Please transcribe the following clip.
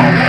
Oh.